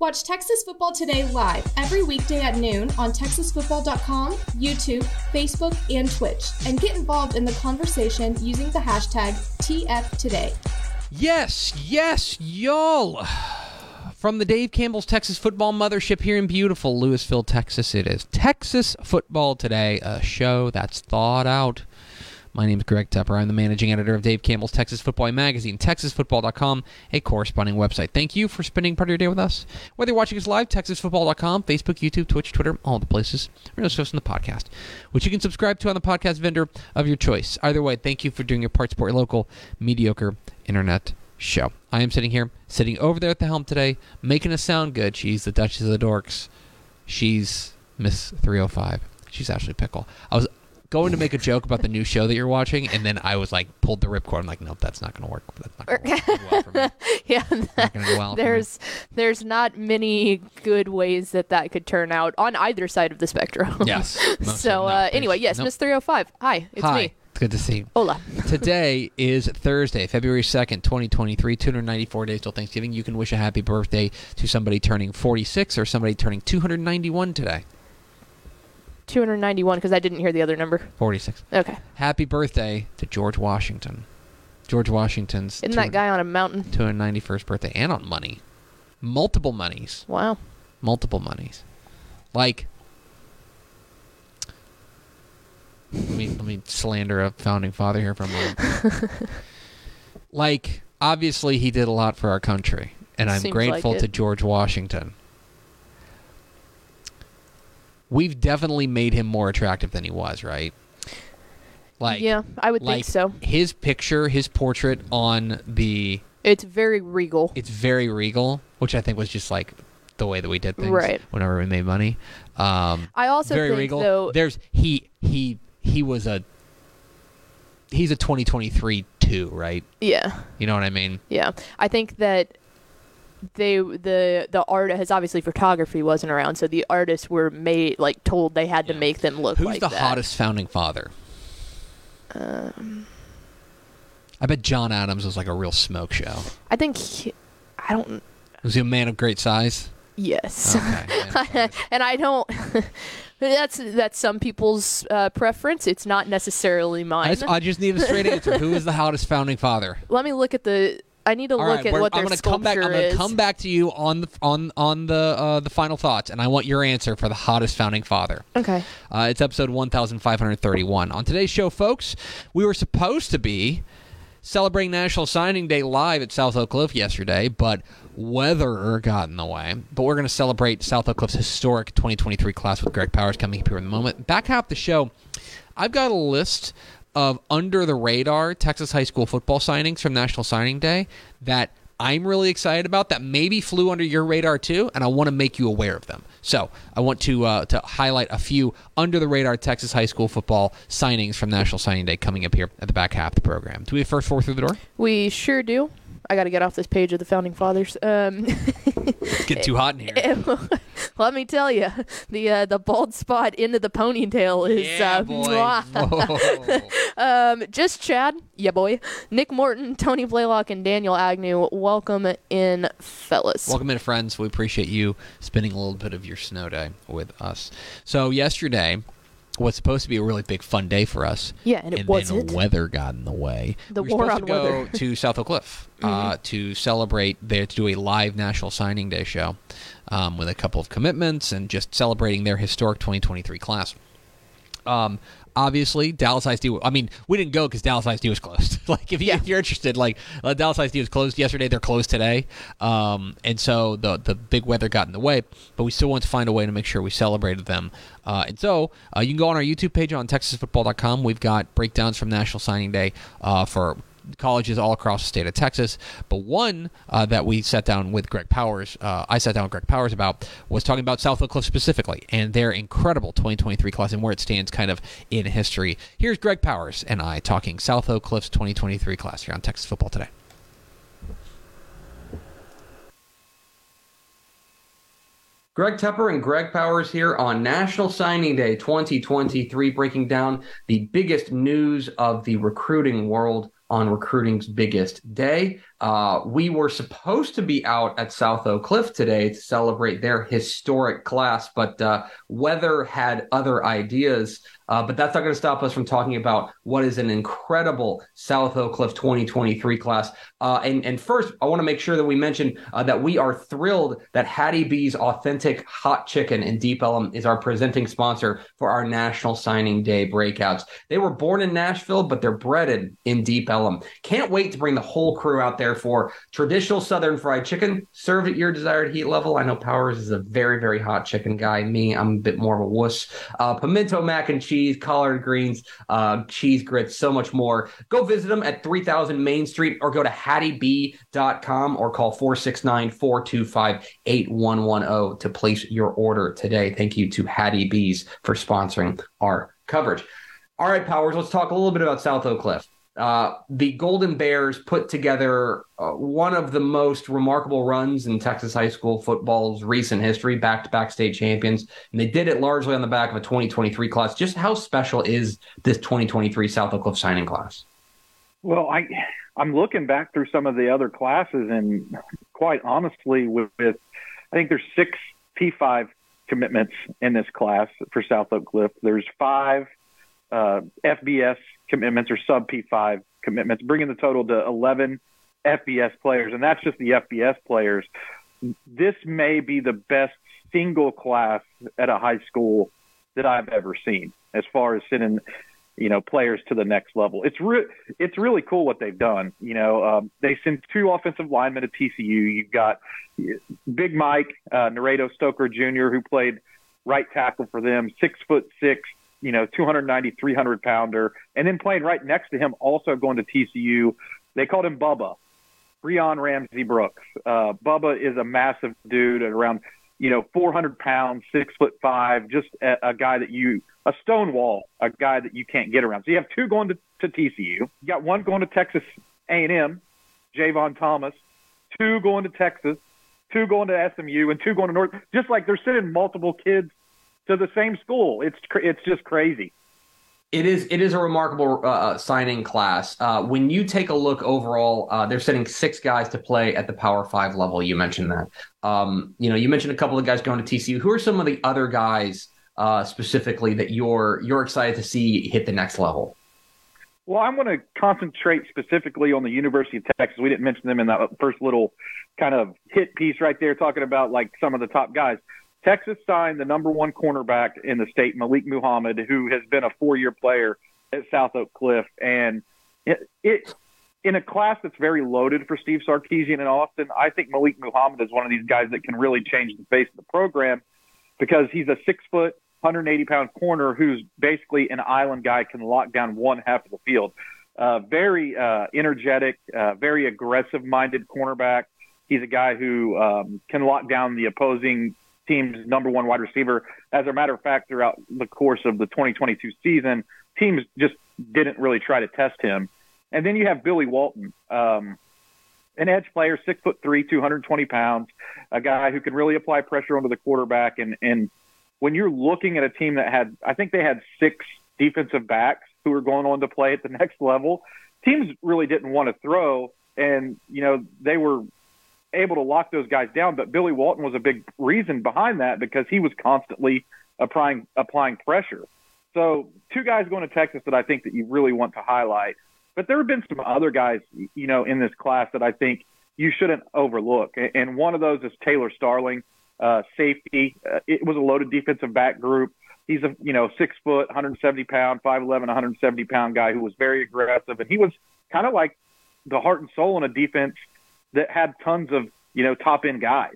Watch Texas Football Today live every weekday at noon on TexasFootball.com, YouTube, Facebook, and Twitch, and get involved in the conversation using the hashtag TFToday. Yes, yes, y'all. From the Dave Campbell's Texas Football Mothership here in beautiful Lewisville, Texas, it is Texas Football Today, a show that's thought out. My name is Greg Tepper. I'm the managing editor of Dave Campbell's Texas Football Magazine, TexasFootball.com, a corresponding website. Thank you for spending part of your day with us. Whether you're watching us live, TexasFootball.com, Facebook, YouTube, Twitch, Twitter, all the places, or just hosting the podcast, which you can subscribe to on the podcast vendor of your choice. Either way, thank you for doing your part to support your local mediocre internet show. I am sitting here, sitting over there at the helm today, making us sound good. She's the Duchess of the Dorks. She's Miss 305. She's Ashley Pickle. I was going to make a joke about the new show that you're watching, and then I was like, pulled the ripcord. I'm like, nope, that's not going to work. That's not going to work well for me. yeah, Not go well there's there's not many good ways that that could turn out on either side of the spectrum. Yes. so uh, anyway, yes, nope. Miss 305. Hi, it's Hi. me. It's good to see you. Hola. Today is Thursday, February 2nd, 2023, 294 days till Thanksgiving. You can wish a happy birthday to somebody turning 46 or somebody turning 291 today. 291 because I didn't hear the other number. 46. Okay. Happy birthday to George Washington. George Washington's Isn't that guy on a mountain? 291st birthday and on money. Multiple monies. Wow. Multiple monies. Like let me let me slander a founding father here for a moment. like obviously he did a lot for our country and I'm Seems grateful like to. George Washington. We've definitely made him more attractive than he was, right? Like yeah, I would like think so. his picture, his portrait on the It's very regal. it's very regal, which I think was just like the way that we did things Right. whenever we made money. Um, I also very think regal. though There's he he he was a he's a 2023 too, right? yeah. You know what I mean? Yeah, I think that they the the art has obviously photography wasn't around, so the artists were made like told they had to make them look Who's like the that. hottest founding father? Um, I bet John Adams was like a real smoke show. I think he, I don't. Was he a man of great size? Yes, Okay. and I don't. that's that's some people's uh, preference. It's not necessarily I mine. just, I just need a straight answer. Who is the hottest founding father? Let me look at the. I need to All look right, at we're- what their I'm gonna sculpture come back. I'm gonna is. come back to you on the on on the uh, the final thoughts, and I want your answer for the hottest founding father. Okay. Uh, it's episode 1531. On today's show, folks, we were supposed to be celebrating National Signing Day live at South Oak Cliff yesterday, but weather got in the way. But we're going to celebrate South Oak Cliff's historic 2023 class with Greg Powers coming up here in a moment. Back half the show, I've got a list of under the radar Texas high school football signings from National Signing Day that I'm really excited about that maybe flew under your radar too, and I want to make you aware of them. So I want to uh, to highlight a few under the radar Texas high school football signings from National Signing Day coming up here at the back half of the program. Do we have first four through the door? We sure do. I got to get off this page of the founding fathers. Um, It's getting too hot in here. let me tell you, the uh, the bald spot into the ponytail is yeah, uh, boy. Um, just Chad, yeah, boy. Nick Morton, Tony Blaylock, and Daniel Agnew. Welcome in, fellas. Welcome in, friends. We appreciate you spending a little bit of your snow day with us. So yesterday, was supposed to be a really big fun day for us. Yeah, and it and wasn't. then weather got in the way. The we were war supposed on to go weather. to South Oak Cliff uh, to celebrate there to do a live National Signing Day show um, with a couple of commitments and just celebrating their historic 2023 class. Um, obviously, Dallas ISD. I mean, we didn't go because Dallas ISD was closed. like, if, you, if you're interested, like uh, Dallas ISD was closed yesterday, they're closed today, um, and so the the big weather got in the way. But we still want to find a way to make sure we celebrated them. Uh, and so uh, you can go on our YouTube page on TexasFootball.com. We've got breakdowns from National Signing Day uh, for colleges all across the state of Texas. But one uh, that we sat down with Greg Powers, uh, I sat down with Greg Powers about, was talking about South Oak Cliff specifically and their incredible 2023 class and where it stands kind of in history. Here's Greg Powers and I talking South Oak Cliff's 2023 class here on Texas Football Today. Greg Tepper and Greg Powers here on National Signing Day 2023, breaking down the biggest news of the recruiting world on recruiting's biggest day. Uh, we were supposed to be out at South Oak Cliff today to celebrate their historic class, but uh, weather had other ideas. Uh, but that's not going to stop us from talking about what is an incredible South Oak Cliff 2023 class. Uh, and, and first, I want to make sure that we mention uh, that we are thrilled that Hattie B's Authentic Hot Chicken in Deep Ellum is our presenting sponsor for our National Signing Day breakouts. They were born in Nashville, but they're breaded in Deep Ellum. Can't wait to bring the whole crew out there for traditional Southern fried chicken served at your desired heat level. I know Powers is a very, very hot chicken guy. Me, I'm a bit more of a wuss. Uh, pimento mac and cheese, collard greens, uh, cheese grits, so much more. Go visit them at 3000 Main Street or go to hattieb.com or call 469 425 8110 to place your order today. Thank you to Hattie B's for sponsoring our coverage. All right, Powers, let's talk a little bit about South Oak Cliff. Uh, the Golden Bears put together uh, one of the most remarkable runs in Texas high school football's recent history, back to back state champions. And they did it largely on the back of a 2023 class. Just how special is this 2023 South Oak Cliff signing class? Well, I, I'm looking back through some of the other classes, and quite honestly, with, with I think there's six P5 commitments in this class for South Oak Cliff. There's five uh, FBS commitments or sub P5 commitments, bringing the total to 11 FBS players, and that's just the FBS players. This may be the best single class at a high school that I've ever seen, as far as sending, you know, players to the next level. It's re- it's really cool what they've done. You know, um, they send two offensive linemen to TCU. You've got Big Mike uh, Naredo Stoker Jr., who played right tackle for them, six foot six, you know, 290, 300 pounder. And then playing right next to him, also going to TCU, they called him Bubba, Breon Ramsey Brooks. Uh, Bubba is a massive dude at around, you know, 400 pounds, six foot five, just a, a guy that you, a stone wall, a guy that you can't get around. So you have two going to, to TCU. You got one going to Texas A&M, Javon Thomas, two going to Texas, two going to SMU, and two going to North. Just like they're sending multiple kids to the same school. It's it's just crazy. It is it is a remarkable uh, signing class. Uh, when you take a look overall, uh, they're sending six guys to play at the Power Five level. You mentioned that. Um, you know, you mentioned a couple of guys going to TCU. Who are some of the other guys uh, specifically that you're you're excited to see hit the next level? Well, I'm going to concentrate specifically on the University of Texas. We didn't mention them in that first little kind of hit piece right there, talking about like some of the top guys. Texas signed the number one cornerback in the state, Malik Muhammad, who has been a four-year player at South Oak Cliff, and it, it in a class that's very loaded for Steve Sarkisian in Austin. I think Malik Muhammad is one of these guys that can really change the face of the program because he's a six foot, 180 pound corner who's basically an island guy can lock down one half of the field. Uh, very uh, energetic, uh, very aggressive minded cornerback. He's a guy who um, can lock down the opposing team's number one wide receiver. As a matter of fact, throughout the course of the 2022 season, teams just didn't really try to test him. And then you have Billy Walton, um, an edge player, six foot three, 220 pounds, a guy who can really apply pressure onto the quarterback. And, and when you're looking at a team that had, I think they had six defensive backs who were going on to play at the next level, teams really didn't want to throw. And, you know, they were able to lock those guys down. But Billy Walton was a big reason behind that because he was constantly applying applying pressure. So two guys going to Texas that I think that you really want to highlight. But there have been some other guys, you know, in this class that I think you shouldn't overlook. And one of those is Taylor Starling, uh, safety. Uh, it was a loaded defensive back group. He's a you know six foot, 170 pound, 5'11, 170 pound guy who was very aggressive, and he was kind of like the heart and soul in a defense that had tons of you know top end guys.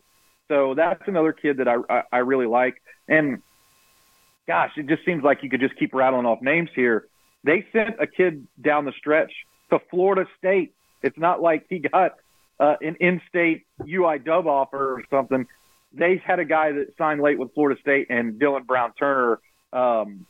So that's another kid that I, I I really like. And gosh, it just seems like you could just keep rattling off names here. They sent a kid down the stretch to Florida State. It's not like he got uh, an in-state UI dub offer or something. They had a guy that signed late with Florida State and Dylan Brown Turner, um,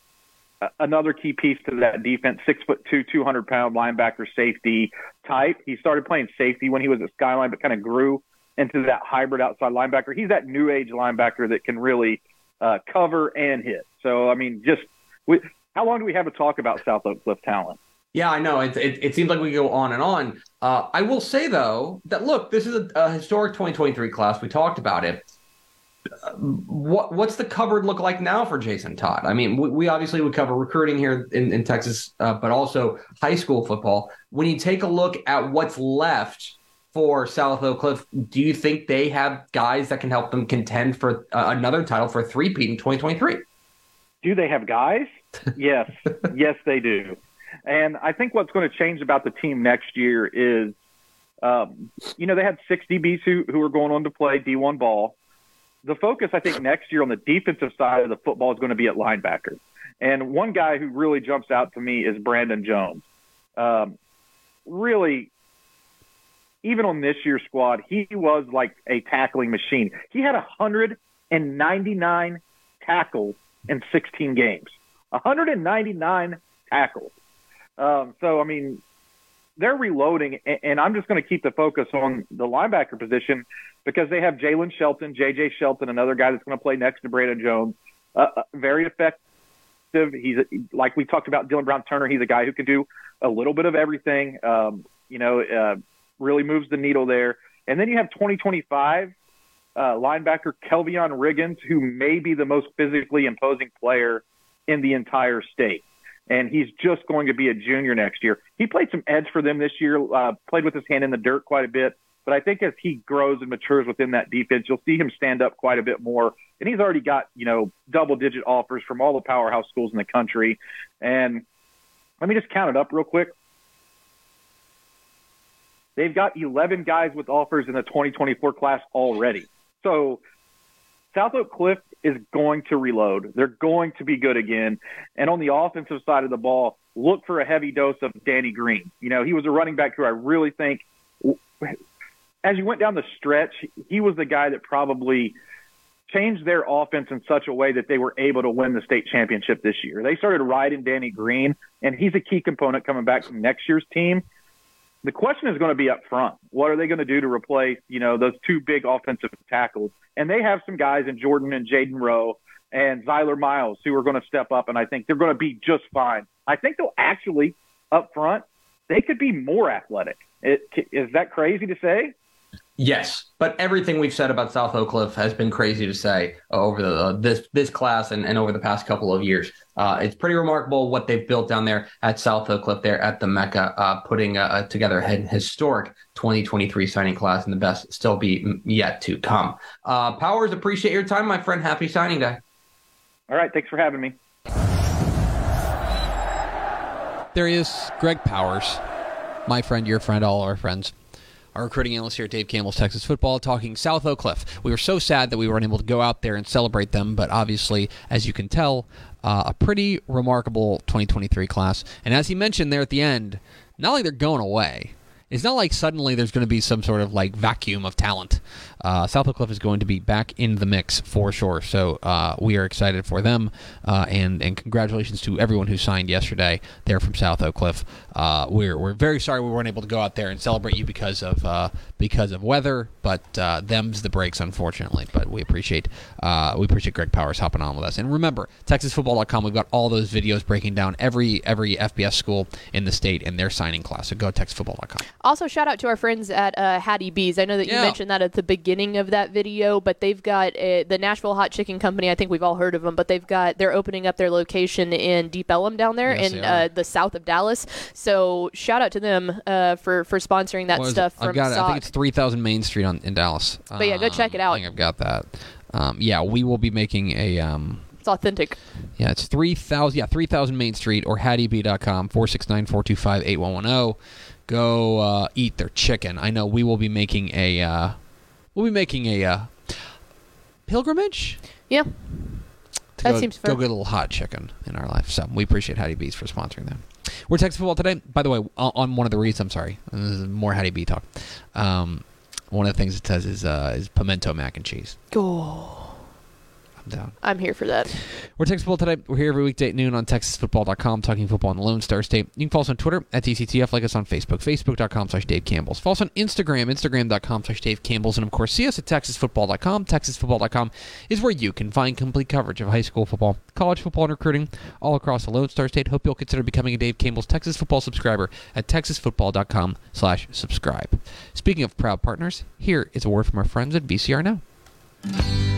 another key piece to that defense, six foot two, 200 pound linebacker safety type. He started playing safety when he was at Skyline, but kind of grew into that hybrid outside linebacker. He's that new age linebacker that can really uh, cover and hit. So, I mean, just we, how long do we have to talk about South Oak Cliff talent? Yeah, I know. It, it, it, seems like we go on and on. Uh, I will say, though, that look, this is a, a historic 2023 class. We talked about it. What what's the cupboard look like now for Jason Todd? I mean, we, we obviously would cover recruiting here in, in Texas, uh, but also high school football. When you take a look at what's left for South Oak Cliff, do you think they have guys that can help them contend for uh, another title for three Pete in 2023? Do they have guys? yes, yes, they do. And I think what's going to change about the team next year is, um, you know, they had six DBs who, who are going on to play D1 ball. The focus, I think, next year on the defensive side of the football is going to be at linebacker. And one guy who really jumps out to me is Brandon Jones. Um, really, even on this year's squad, he was like a tackling machine. He had 199 tackles in 16 games. 199 tackles. Um, so, I mean, they're reloading, and, I'm just going to keep the focus on the linebacker position because they have Jalen Shelton, J.J. Shelton, another guy that's going to play next to Brandon Jones. Uh, uh, very effective. He's like we talked about Dylan Brown Turner. He's a guy who can do a little bit of everything. Um, you know, uh, really moves the needle there. And then you have 2025 uh, linebacker Kelvion Riggins, who may be the most physically imposing player in the entire state and he's just going to be a junior next year. He played some edge for them this year, uh, played with his hand in the dirt quite a bit. But I think as he grows and matures within that defense, you'll see him stand up quite a bit more. And he's already got, you know, double digit offers from all the powerhouse schools in the country. And let me just count it up real quick. They've got 11 guys with offers in the 2024 class already. So South Oak Cliff is going to reload. They're going to be good again. And on the offensive side of the ball, look for a heavy dose of Danny Green. You know, he was a running back who I really think, as you went down the stretch, he was the guy that probably changed their offense in such a way that they were able to win the state championship this year. They started riding Danny Green, and he's a key component coming back from next year's team. The question is going to be up front. What are they going to do to replace, you know, those two big offensive tackles? And they have some guys in Jordan and Jaden Rowe and Zyler Miles who are going to step up, and I think they're going to be just fine. I think they'll actually up front they could be more athletic. It, is that crazy to say? Yes, but everything we've said about South Oak Cliff has been crazy to say over the uh, this this class and, and over the past couple of years. Uh, it's pretty remarkable what they've built down there at South Oak Cliff, there at the Mecca, uh, putting uh, together a historic 2023 signing class, and the best still be yet to come. Uh, Powers, appreciate your time, my friend. Happy signing day. All right, thanks for having me. There he is, Greg Powers, my friend, your friend, all our friends our recruiting analyst here at Dave Campbell's Texas Football, talking South Oak Cliff. We were so sad that we weren't able to go out there and celebrate them, but obviously, as you can tell, uh, a pretty remarkable 2023 class. And as he mentioned there at the end, not like they're going away, it's not like suddenly there's going to be some sort of like vacuum of talent. Uh, South Oak Cliff is going to be back in the mix for sure. So uh, we are excited for them, uh, and and congratulations to everyone who signed yesterday there from South Oak Cliff. Uh, we're we're very sorry we weren't able to go out there and celebrate you because of uh, because of weather, but uh, them's the breaks, unfortunately. But we appreciate we appreciate Greg Powers hopping on with us. And remember, TexasFootball.com. We've got all those videos breaking down every every FBS school in the state and their signing class. So go to TexasFootball.com. Also, shout out to our friends at uh, Hattie B's. I know that you Yeah. mentioned that at the beginning of that video, but they've got uh the Nashville Hot Chicken Company. I think we've all heard of them, but they've got they're opening up their location in Deep Ellum down there Yes, in uh, the south of Dallas. So shout out to them uh, for for sponsoring that What is it? stuff from I've got it. I think it's 3000 Main Street on, in Dallas. But yeah, go check it Um, out. I think I've got that. Um, yeah, we will be making a. Um, it's authentic. yeah, it's 3000 yeah, 3000 Main Street or hattieb.com 469-425-8110. Go uh, eat their chicken. I know we will be making a uh, we'll be making a uh, pilgrimage Yeah, to That go, seems fair. go get a little hot chicken in our life. So we appreciate Hattie B's for sponsoring them. We're Texas football today. By the way, on on one of the reads, I'm sorry, this is more Hattie B talk. Um, one of the things it says is uh, is pimento mac and cheese. oh, down. I'm here for that. We're Texas Football today. We're here every weekday at noon on TexasFootball.com, talking football in the Lone Star State. You can follow us on Twitter at TCTF, like us on Facebook, Facebook.com slash Dave Campbell's. Follow us on Instagram, Instagram.com slash Dave Campbell's. And of course, see us at TexasFootball.com. TexasFootball.com is where you can find complete coverage of high school football, college football, and recruiting all across the Lone Star State. Hope you'll consider becoming a Dave Campbell's Texas Football subscriber at TexasFootball.com slash subscribe. Speaking of proud partners, here is a word from our friends at VCR Now.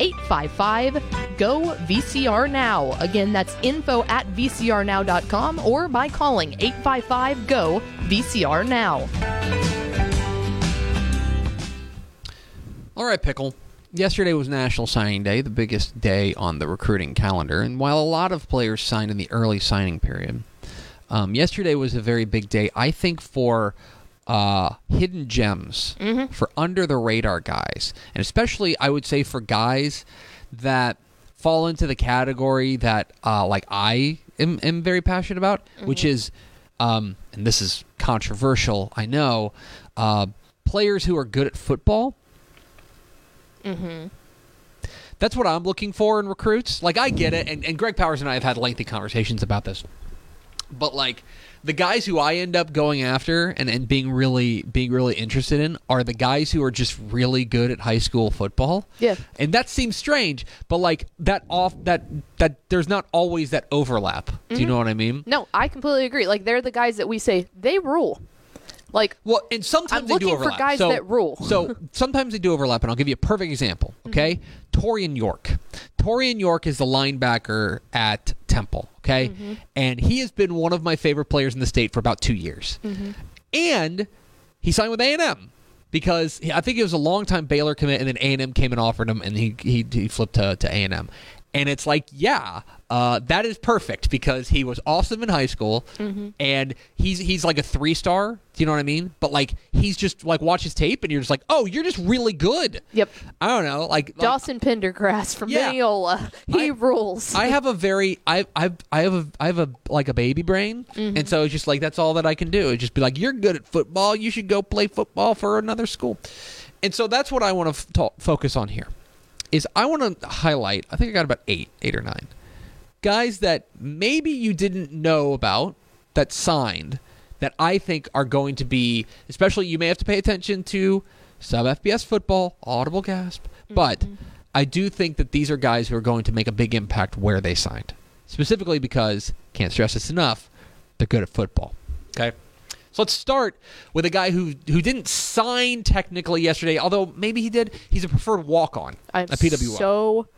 855 GO VCR Now. Again, that's info at vcrnow.com or by calling 855 GO VCR Now. All right, Pickle. Yesterday was National Signing Day, the biggest day on the recruiting calendar. And while a lot of players signed in the early signing period, um, yesterday was a very big day, I think, for uh, hidden gems, for under the radar guys. And especially, I would say, for guys that fall into the category that, uh, like, I am, am very passionate about, which is, um, and this is controversial, I know, uh, players who are good at football Mm-hmm. that's what I'm looking for in recruits. Like I get it, and, and Greg Powers and I have had lengthy conversations about this. But like the guys who I end up going after and, and being really being really interested in are the guys who are just really good at high school football. Yeah. And that seems strange, but like that off that that there's not always that overlap. Do you mm-hmm. know what I mean? No, I completely agree. Like, they're the guys that we say they rule. Like, Well, and sometimes I'm they do looking for overlap. guys so, that rule. so sometimes they do overlap, and I'll give you a perfect example. Mm-hmm. Okay, Taurean York. Taurean York is the linebacker at Temple. Okay, mm-hmm. and he has been one of my favorite players in the state for about two years, mm-hmm. and he signed with A and M. Because I think it was a long time Baylor commit, and then A and M came and offered him, and he he, he flipped to to A and M, and it's like, yeah, uh, that is perfect because he was awesome in high school, and he's he's like a three star. Do you know what I mean? But like he's just like watch his tape, and you're just like, oh, you're just really good. Yep. I don't know, like like, Dawson Pendergrass from Yeah. Mineola. He I- rules. I have a very I I I have a I have a like a baby brain, and so it's just like that's all that I can do. It's just be like, you're good at football. You should go play football for another school, and so that's what I want to f- talk, focus on here. Is I want to highlight. I think I got about eight, eight or nine guys that maybe you didn't know about that signed that I think are going to be, especially you may have to pay attention to sub FBS football, audible gasp, but mm-hmm. I do think that these are guys who are going to make a big impact where they signed. Specifically because, can't stress this enough, they're good at football. Okay? So let's start with a guy who who didn't sign technically yesterday, although maybe he did. He's a preferred walk on at PWI. so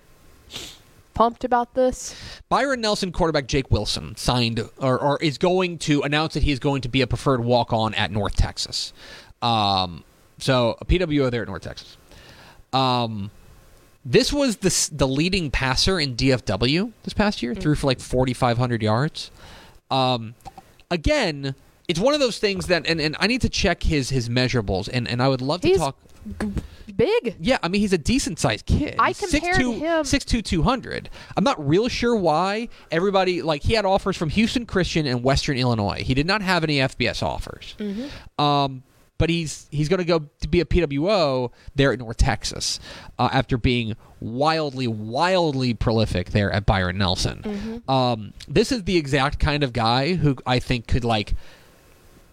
pumped about this. Byron Nelson quarterback Jake Wilson signed or, or is going to announce that he is going to be a preferred walk on at North Texas. Um, so a PWO there at North Texas. Um, this was the the leading passer in DFW this past year, threw for like 4,500 yards. Um, again, it's one of those things that, and, and I need to check his his measurables, and, and I would love to He's talk. Big. Yeah, I mean he's a decent sized kid. I compared 6'2", him- 6'2", 200. I'm not real sure why everybody like he had offers from Houston Christian and Western Illinois. He did not have any FBS offers. Mm-hmm. Um, but he's he's going to go to be a PWO there at North Texas uh, after being wildly wildly prolific there at Byron Nelson. Mm-hmm. Um, this is the exact kind of guy who I think could like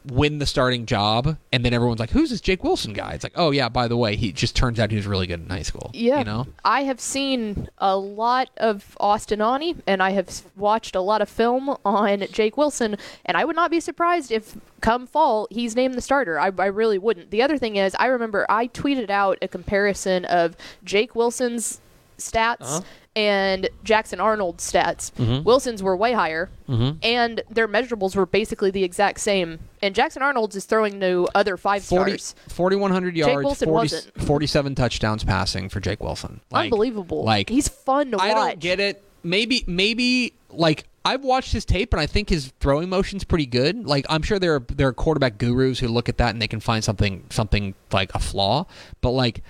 win the starting job, and then everyone's like, "Who's this Jake Wilson guy?" It's like, "Oh yeah, by the way, he just turns out he was really good in high school." Yeah. you know. I have seen a lot of Austin Aune, and I have watched a lot of film on Jake Wilson, and I would not be surprised if come fall he's named the starter. I, I really wouldn't. The other thing is, I remember I tweeted out a comparison of Jake Wilson's stats. Uh-huh. And Jackson Arnold's stats. Mm-hmm. Wilson's were way higher, and their measurables were basically the exact same. And Jackson Arnold's is throwing to other five 40, stars. 4,100 yards, Wilson 40 wasn't. 47 touchdowns passing for Jake Wilson. Like, Unbelievable. Like he's fun to watch. I don't get it. Maybe maybe like I've watched his tape and I think his throwing motion's pretty good. Like I'm sure there are there are quarterback gurus who look at that and they can find something something like a flaw, but like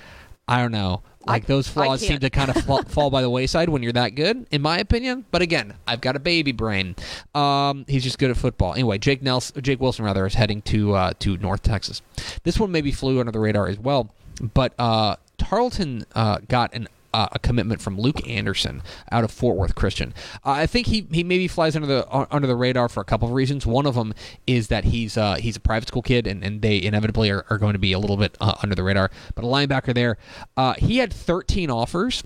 I don't know. Like those flaws seem to kind of fall, fall by the wayside when you're that good, in my opinion. But again, I've got a baby brain. Um, he's just good at football. Anyway, Jake Nelson, Jake Wilson rather, is heading to uh, to North Texas. This one maybe flew under the radar as well, but uh, Tarleton uh, got an uh, a commitment from Luke Anderson out of Fort Worth Christian. Uh, I think he, he maybe flies under the uh, under the radar for a couple of reasons. One of them is that he's uh, he's a private school kid, and, and they inevitably are, are going to be a little bit uh, under the radar. But a linebacker there, uh, he had 13 offers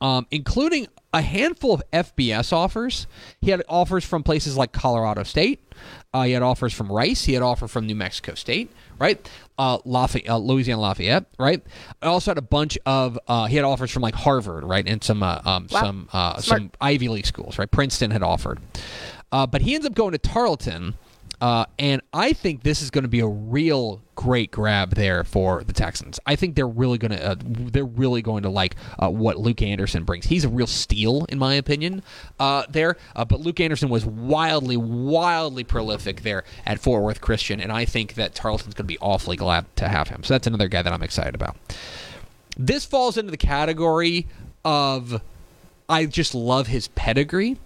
um, including a handful of FBS offers. He had offers from places like Colorado State. He had offers from Rice. He had offer from New Mexico State, right? Uh, Lafayette, uh, Louisiana Lafayette, right? I also had a bunch of. Uh, he had offers from like Harvard, right, and some uh, um, Wow. some uh, some Ivy League schools, right? Princeton had offered, uh, but he ends up going to Tarleton. Uh, and I think this is going to be a real great grab there for the Texans. I think they're really going to uh, they're really going to like uh, what Luke Anderson brings. He's a real steal in my opinion uh, there. Uh, but Luke Anderson was wildly wildly prolific there at Fort Worth Christian, and I think that Tarleton's going to be awfully glad to have him. So that's another guy that I'm excited about. This falls into the category of I just love his pedigree.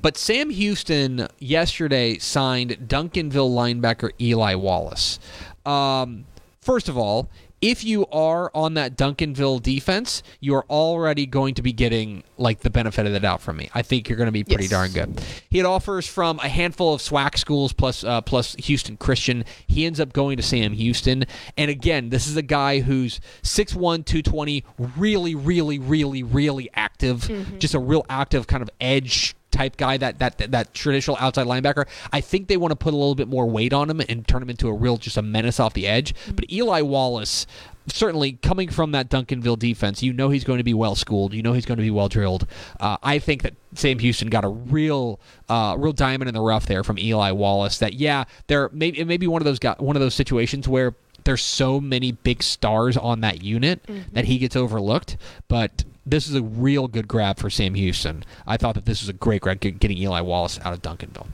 But Sam Houston yesterday signed Duncanville linebacker Eli Wallace. Um, first of all, if you are on that Duncanville defense, you are already going to be getting like the benefit of the doubt from me. I think you're going to be pretty Yes. darn good. He had offers from a handful of SWAC schools plus uh, plus Houston Christian. He ends up going to Sam Houston, and again, this is a guy who's 6'1", 220, really, really, really, really active. Just a real active kind of edge type guy that that that, traditional outside linebacker. I think they want to put a little bit more weight on him and turn him into a real just a menace off the edge. But Eli Wallace certainly coming from that Duncanville defense, you know he's going to be well schooled. You know he's going to be well drilled. Uh, I think that Sam Houston got a real, uh, real diamond in the rough there from Eli Wallace. That yeah, there may it may be one of those guys, one of those situations where there's so many big stars on that unit that he gets overlooked. But this is a real good grab for Sam Houston. I thought that this was a great grab getting Eli Wallace out of Duncanville.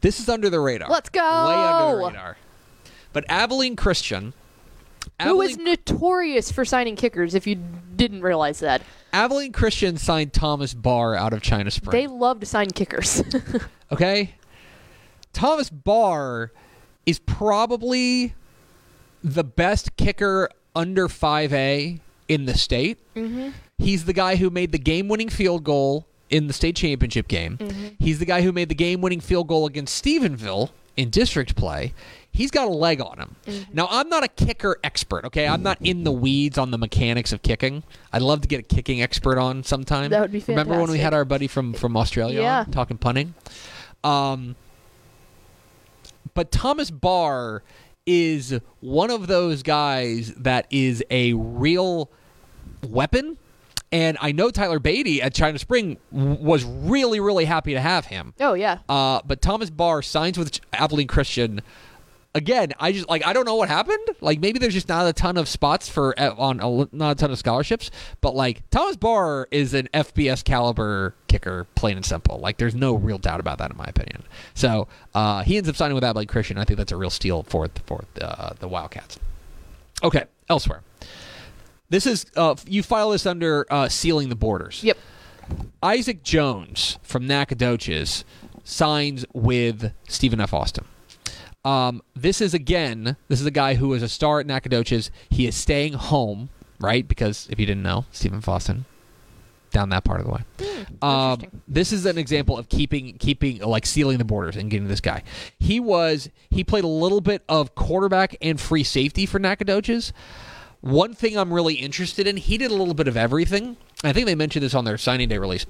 This is under the radar. Let's go! Way under the radar. But Abilene Christian. Who is Abilene, notorious for signing kickers, if you didn't realize that. Abilene Christian signed Thomas Barr out of China Spring. They love to sign kickers. Okay? Thomas Barr is probably the best kicker under 5A in the state. Mm-hmm. He's the guy who made the game winning field goal in the state championship game. He's the guy who made the game winning field goal against Stephenville in district play. He's got a leg on him. Now, I'm not a kicker expert, okay? I'm not in the weeds on the mechanics of kicking. I'd love to get a kicking expert on sometime. That would be fantastic. Remember when we had our buddy from, from Australia Yeah. on talking punting? Um, but Thomas Barr is one of those guys that is a real weapon And I know Tyler Beatty at China Spring w- was really, really happy to have him. Oh yeah. Uh, but Thomas Barr signs with Abilene Christian. Again, I just like I don't know what happened. Like maybe there's just not a ton of spots for uh, on a, not a ton of scholarships. But like Thomas Barr is an FBS caliber kicker, plain and simple. Like there's no real doubt about that in my opinion. So uh, he ends up signing with Abilene Christian. I think that's a real steal for for uh, the Wildcats. Okay, elsewhere. This is uh, you file this under uh, sealing the borders. Yep. Isaac Jones from Nacogdoches signs with Stephen F. Austin. Um, this is again, this is a guy who is a star at Nacogdoches. He is staying home, right? Because if you didn't know, Stephen F. Austin down that part of the way. Um, this is an example of keeping keeping like sealing the borders and getting this guy. He was he played a little bit of quarterback and free safety for Nacogdoches. One thing I'm really interested in, he did a little bit of everything. I think they mentioned this on their signing day release.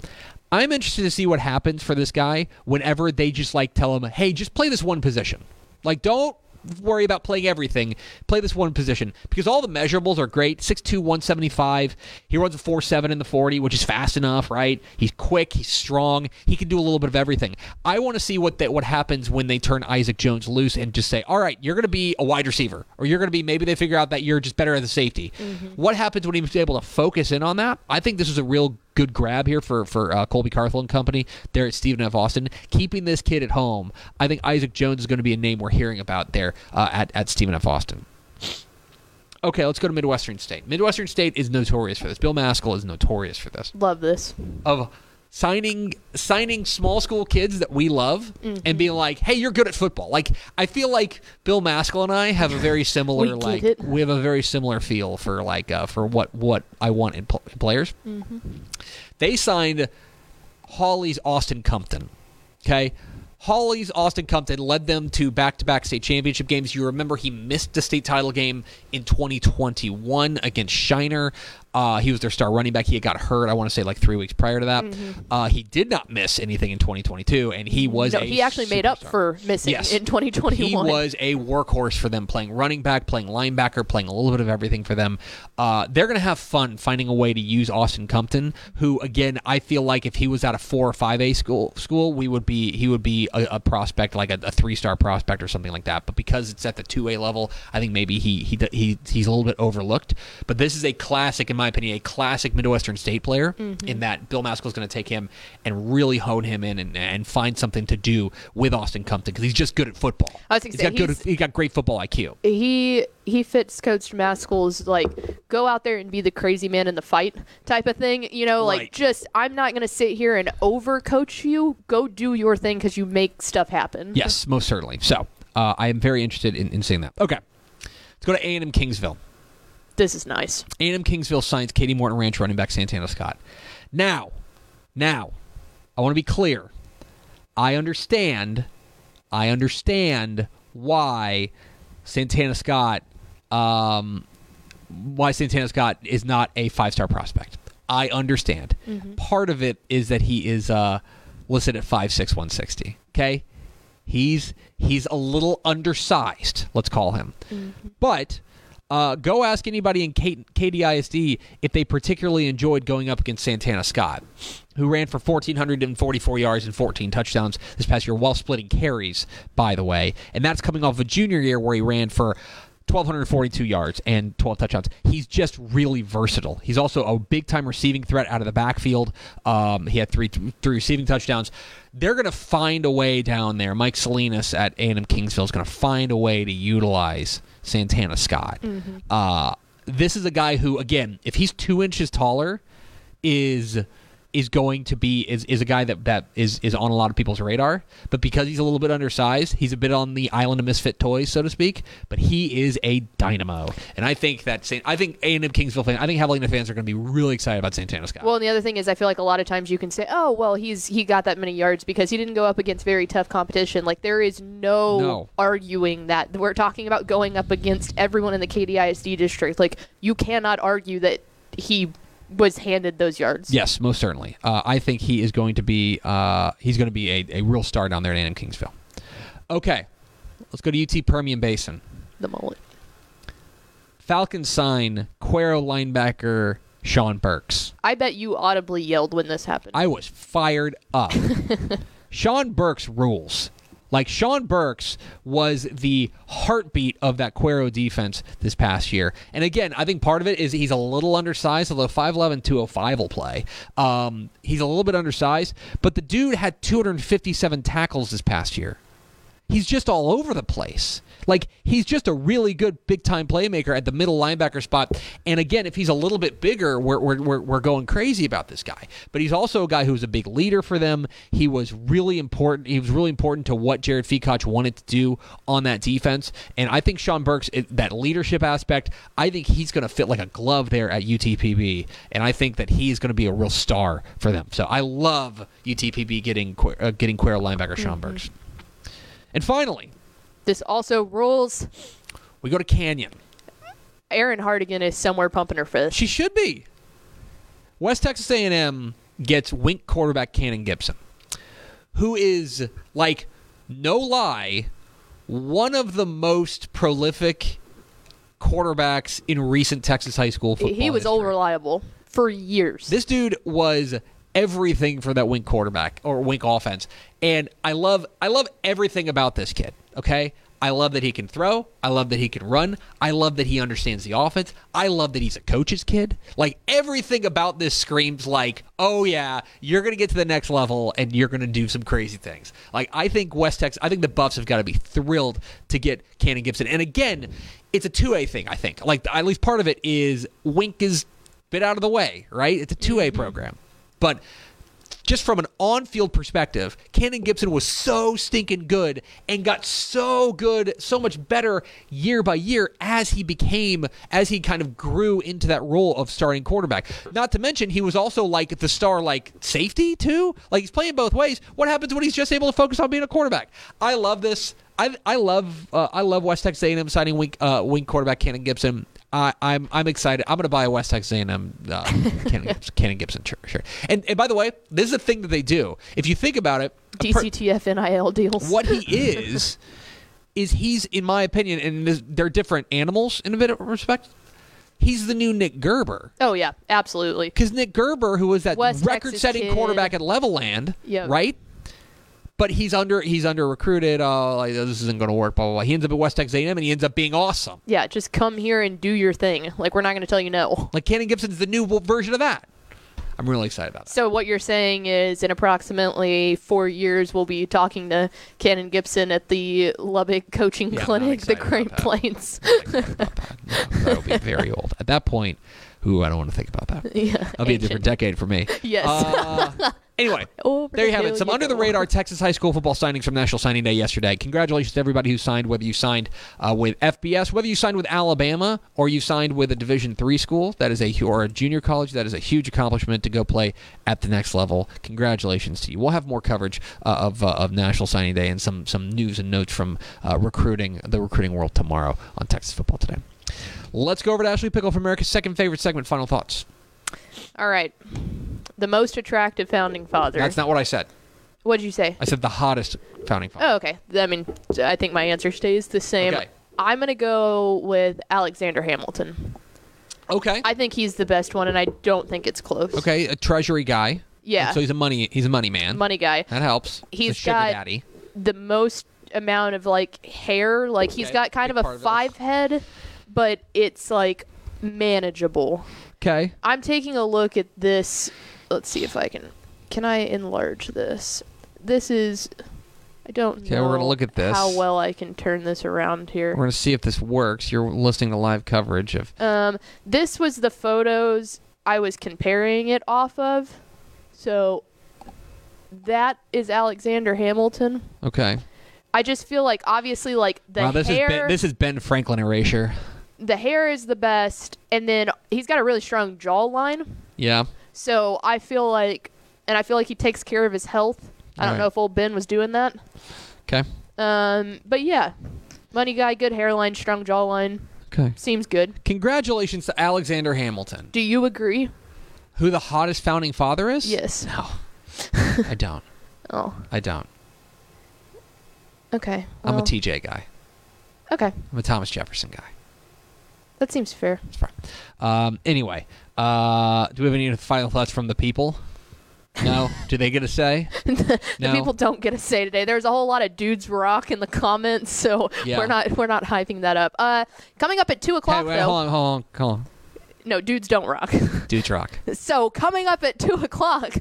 I'm interested to see what happens for this guy whenever they just like tell him, "Hey, just play this one position." Like don't worry about playing everything. Play this one position because all the measurables are great. 6'2", 175. He runs a 4.7 in the 40, which is fast enough, right? He's quick. He's strong. He can do a little bit of everything. I want to see what that what happens when they turn Isaac Jones loose and just say, all right, you're going to be a wide receiver, or you're going to be maybe they figure out that you're just better as a safety. Mm-hmm. What happens when he's able to focus in on that? I think this is a real good grab here for for uh, Colby Carthel and company there at Stephen F. Austin. Keeping this kid at home, I think Isaac Jones is going to be a name we're hearing about there uh, at at Stephen F. Austin. Okay, let's go to Midwestern State. Midwestern State is notorious for this. Bill Maskill is notorious for this Love this. of signing signing small school kids that we love Mm-hmm. and being like, "Hey, you're good at football." Like I feel like Bill Maskill and I have a very similar We like it. we have a very similar feel for like uh, for what what I want in, pl- in players. Mm-hmm. They signed Hawley's Austin Compton. Okay. Hawley's Austin Compton led them to back-to-back state championship games. You remember he missed the state title game in 2021 against Shiner. Uh, he was their star running back. He had got hurt. I want to say like three weeks prior to that. Uh, he did not miss anything in 2022, and he was Mm-hmm. No, a he actually made up for missing Yes. in 2021. He was a workhorse for them, playing running back, playing linebacker, playing a little bit of everything for them. Uh, they're going to have fun finding a way to use Austin Compton, who again I feel like if he was at a four or five A school, school we would be he would be a, a prospect like a, a three star prospect or something like that. But because it's at the two A level, I think maybe he he he he's a little bit overlooked. But this is a classic, in my opinion, a classic Midwestern State player. Mm-hmm. In that Bill Maskill is going to take him and really hone him in and, and find something to do with Austin Compton because he's just good at football. I was He's say, got good. he's- He got great football IQ. he he fits Coach Maskill's like go out there and be the crazy man in the fight type of thing. You know, like Right. just I'm not gonna sit here and overcoach you. Go do your thing because you make stuff happen. Yes, most certainly. So uh, I am very interested in, in seeing that. Okay, let's go to A and M Kingsville. This is nice. A and M Kingsville signs Katy Morton Ranch running back Santana Scott. Now, now, I want to be clear. I understand. I understand why Santana Scott, um, why Santana Scott is not a five star prospect. I understand. Part of it is that he is uh, listed at five six one sixty. Okay, he's he's a little undersized. Let's call him, but. Uh, go ask anybody in K- KDISD if they particularly enjoyed going up against Santana Scott, who ran for 1,444 yards and 14 touchdowns this past year while splitting carries, by the way. And that's coming off a junior year where he ran for 1,242 yards and 12 touchdowns. He's just really versatile. He's also a big time receiving threat out of the backfield. Um, he had three three receiving touchdowns. They're going to find a way down there. Mike Salinas at A&M Kingsville is going to find a way to utilize Santana Scott. Uh, this is a guy who, again, if he's two inches taller, is is going to be is, is a guy that, that is is on a lot of people's radar. But because he's a little bit undersized, he's a bit on the island of misfit toys, so to speak. But he is a dynamo, and I think that Saint, I think A and M Kingsville fans, I think Javelina fans are going to be really excited about Santana Scott. Well, and the other thing is, I feel like a lot of times you can say, "Oh, well, he's he got that many yards because he didn't go up against very tough competition." Like there is no, No. arguing that we're talking about going up against everyone in the KDISD district. Like you cannot argue that he was handed those yards. Yes, most certainly. Uh, I think he is going to be uh, he's going to be a, a real star down there at A&M Kingsville. Okay, let's go to UT Permian Basin. The mullet. Falcons sign Cuero linebacker Sean Burks. I bet you audibly yelled when this happened. I was fired up. Sean Burks rules. Like Sean Burks was the heartbeat of that Cuero defense this past year. And again, I think part of it is he's a little undersized, although 5'11, 205 will play. Um, he's a little bit undersized, but the dude had 257 tackles this past year. He's just all over the place. Like he's just a really good big time playmaker at the middle linebacker spot. And again, if he's a little bit bigger, we're, we're, we're, we're going crazy about this guy. But he's also a guy who's a big leader for them. He was really important. He was really important to what Jared Feacock wanted to do on that defense. And I think Sean Burks, that leadership aspect, I think he's going to fit like a glove there at UTPB. And I think that he's going to be a real star for them. So I love UTPB getting uh, getting Cuero linebacker Sean Burks. And finally, this also rules. we go to Canyon. Erin Hardigan is somewhere pumping her fist. She should be. West Texas A&M gets Wink quarterback Cannon Gibson, who is like no lie one of the most prolific quarterbacks in recent Texas high school football. he was history. old reliable for years. This dude was everything for that Wink quarterback or Wink offense. And I love I love everything about this kid, okay? I love that he can throw. I love that he can run. I love that he understands the offense. I love that he's a coach's kid. Like everything about this screams like, "Oh yeah, you're going to get to the next level and you're going to do some crazy things." Like I think West Texas, I think the Buffs have got to be thrilled to get Cannon Gibson. And again, it's a two-way thing, I think. Like at least part of it is Wink is a bit out of the way, right? It's a two-way mm-hmm. program. But just from an on-field perspective, Cannon Gibson was so stinking good and got so good, so much better year by year as he became, as he kind of grew into that role of starting quarterback. Not to mention, he was also like the star, like safety too. Like he's playing both ways. What happens when he's just able to focus on being a quarterback? I love this. I, I love uh, I love West Texas A&M signing Wink uh, Wink quarterback Cannon Gibson. I'm I'm excited. I'm going to buy a West Texas A&M uh, Cannon, Gibson, Cannon Gibson shirt. And and by the way, this is a thing that they do. If you think about it, DCTF NIL deals. what he is is he's in my opinion, and this, they're different animals in a bit of respect. He's the new Nick Gerber. Oh yeah, absolutely. Because Nick Gerber, who was that West record-setting Texas kid. quarterback at Levelland, Yep. right? But he's under he's under recruited. Oh, like, this isn't going to work. Blah blah blah. He ends up at West Texas A&M, and he ends up being awesome. Yeah, just come here and do your thing. Like we're not going to tell you no. Like Cannon Gibson's the new version of that. I'm really excited about that. So what you're saying is, in approximately four years, we'll be talking to Cannon Gibson at the Lubbock Coaching Yeah, Clinic, the Great. Plains. I'm excited about that. No, that'll be very old at that point. Ooh, I don't want to think about that. yeah, That'll be a different decade for me. Yes. Uh, anyway, Over there you have it. Some under the radar Texas high school football signings from National Signing Day yesterday. Congratulations to everybody who signed, whether you signed uh, with FBS, whether you signed with Alabama, or you signed with a Division three school. That is a or a junior college. That is a huge accomplishment to go play at the next level. Congratulations to you. We'll have more coverage uh, of uh, of National Signing Day and some some news and notes from uh, recruiting the recruiting world tomorrow on Texas Football Today. Let's go over to Ashley Pickle for America's second favorite segment. Final thoughts. All right. The most attractive founding father. That's not what I said. What'd you say? I said the hottest founding father. Oh, okay. I mean, I think my answer stays the same. Okay. I'm gonna go with Alexander Hamilton. Okay. I think he's the best one, and I don't think it's close. Okay, a treasury guy. Yeah. So he's a money he's a money man. Money guy. That helps. He's the got- daddy. the most amount of like hair. Like he's got kind big of a of five head, but it's like manageable. Okay. I'm taking a look at this. Let's see if I can. Can I enlarge this? This is. I don't Okay, know. we're gonna look at this. How well I can turn this around here. We're gonna see if this works. You're listening to live coverage of Um, this was the photos I was comparing it off of. So that is Alexander Hamilton. Okay. I just feel like obviously like the wow, this hair is ben, this is Ben Franklin erasure. the hair is the best and then he's got a really strong jawline. Yeah. So I feel like and I feel like he takes care of his health. I don't Right. know if old Ben was doing that. Okay. Um, but yeah. Money guy, good hairline, strong jawline. Okay. Seems good. Congratulations to Alexander Hamilton. Do you agree? Who the hottest founding father is? Yes. No. I don't. Oh, I don't. okay. I'm a well, TJ guy. Okay. I'm a Thomas Jefferson guy. That seems fair. It's fine. Um, anyway, Uh, do we have any final thoughts from the people? No. do they get a say? the No. people don't get a say today. There's a whole lot of dudes rock in the comments, so Yeah. we're not we're not hyping that up. Uh, coming up at two Hey, o'clock wait, though. hold on, hold on, hold on. No, dudes don't rock. Dudes rock. so coming up at two o'clock.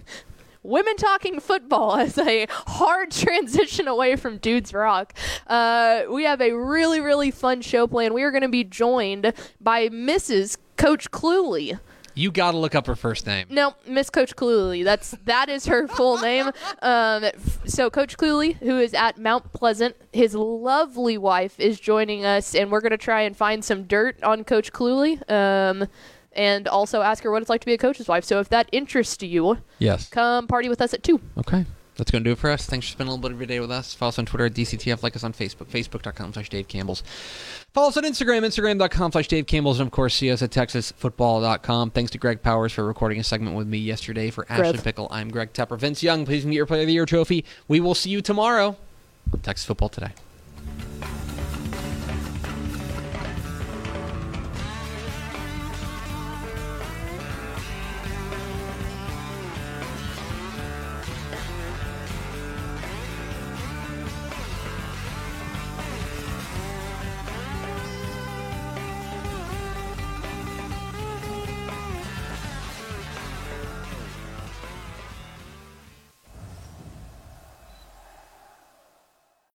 Women talking football as a hard transition away from Dudes Rock. Uh, we have a really, really fun show plan. We are going to be joined by Mrs. Coach Cluley. You got to look up her first name. No, Miss Coach Cluley. That's that is her full name. Um, so Coach Cluley, who is at Mount Pleasant, his lovely wife is joining us, and we're gonna try and find some dirt on Coach Cluley. Um, and also ask her what it's like to be a coach's wife. So if that interests you, Yes. come party with us at two. Okay. That's going to do it for us. Thanks for spending a little bit of your day with us. Follow us on Twitter at DCTF. Like us on Facebook, facebook.com slash Dave Campbell's. Follow us on Instagram, instagram.com slash Dave Campbell's. And, of course, see us at texasfootball.com. Thanks to Greg Powers for recording a segment with me yesterday. For Ashley Greg. Pickle, I'm Greg Tepper. Vince Young, please get your Player of the Year trophy. We will see you tomorrow Texas Football Today.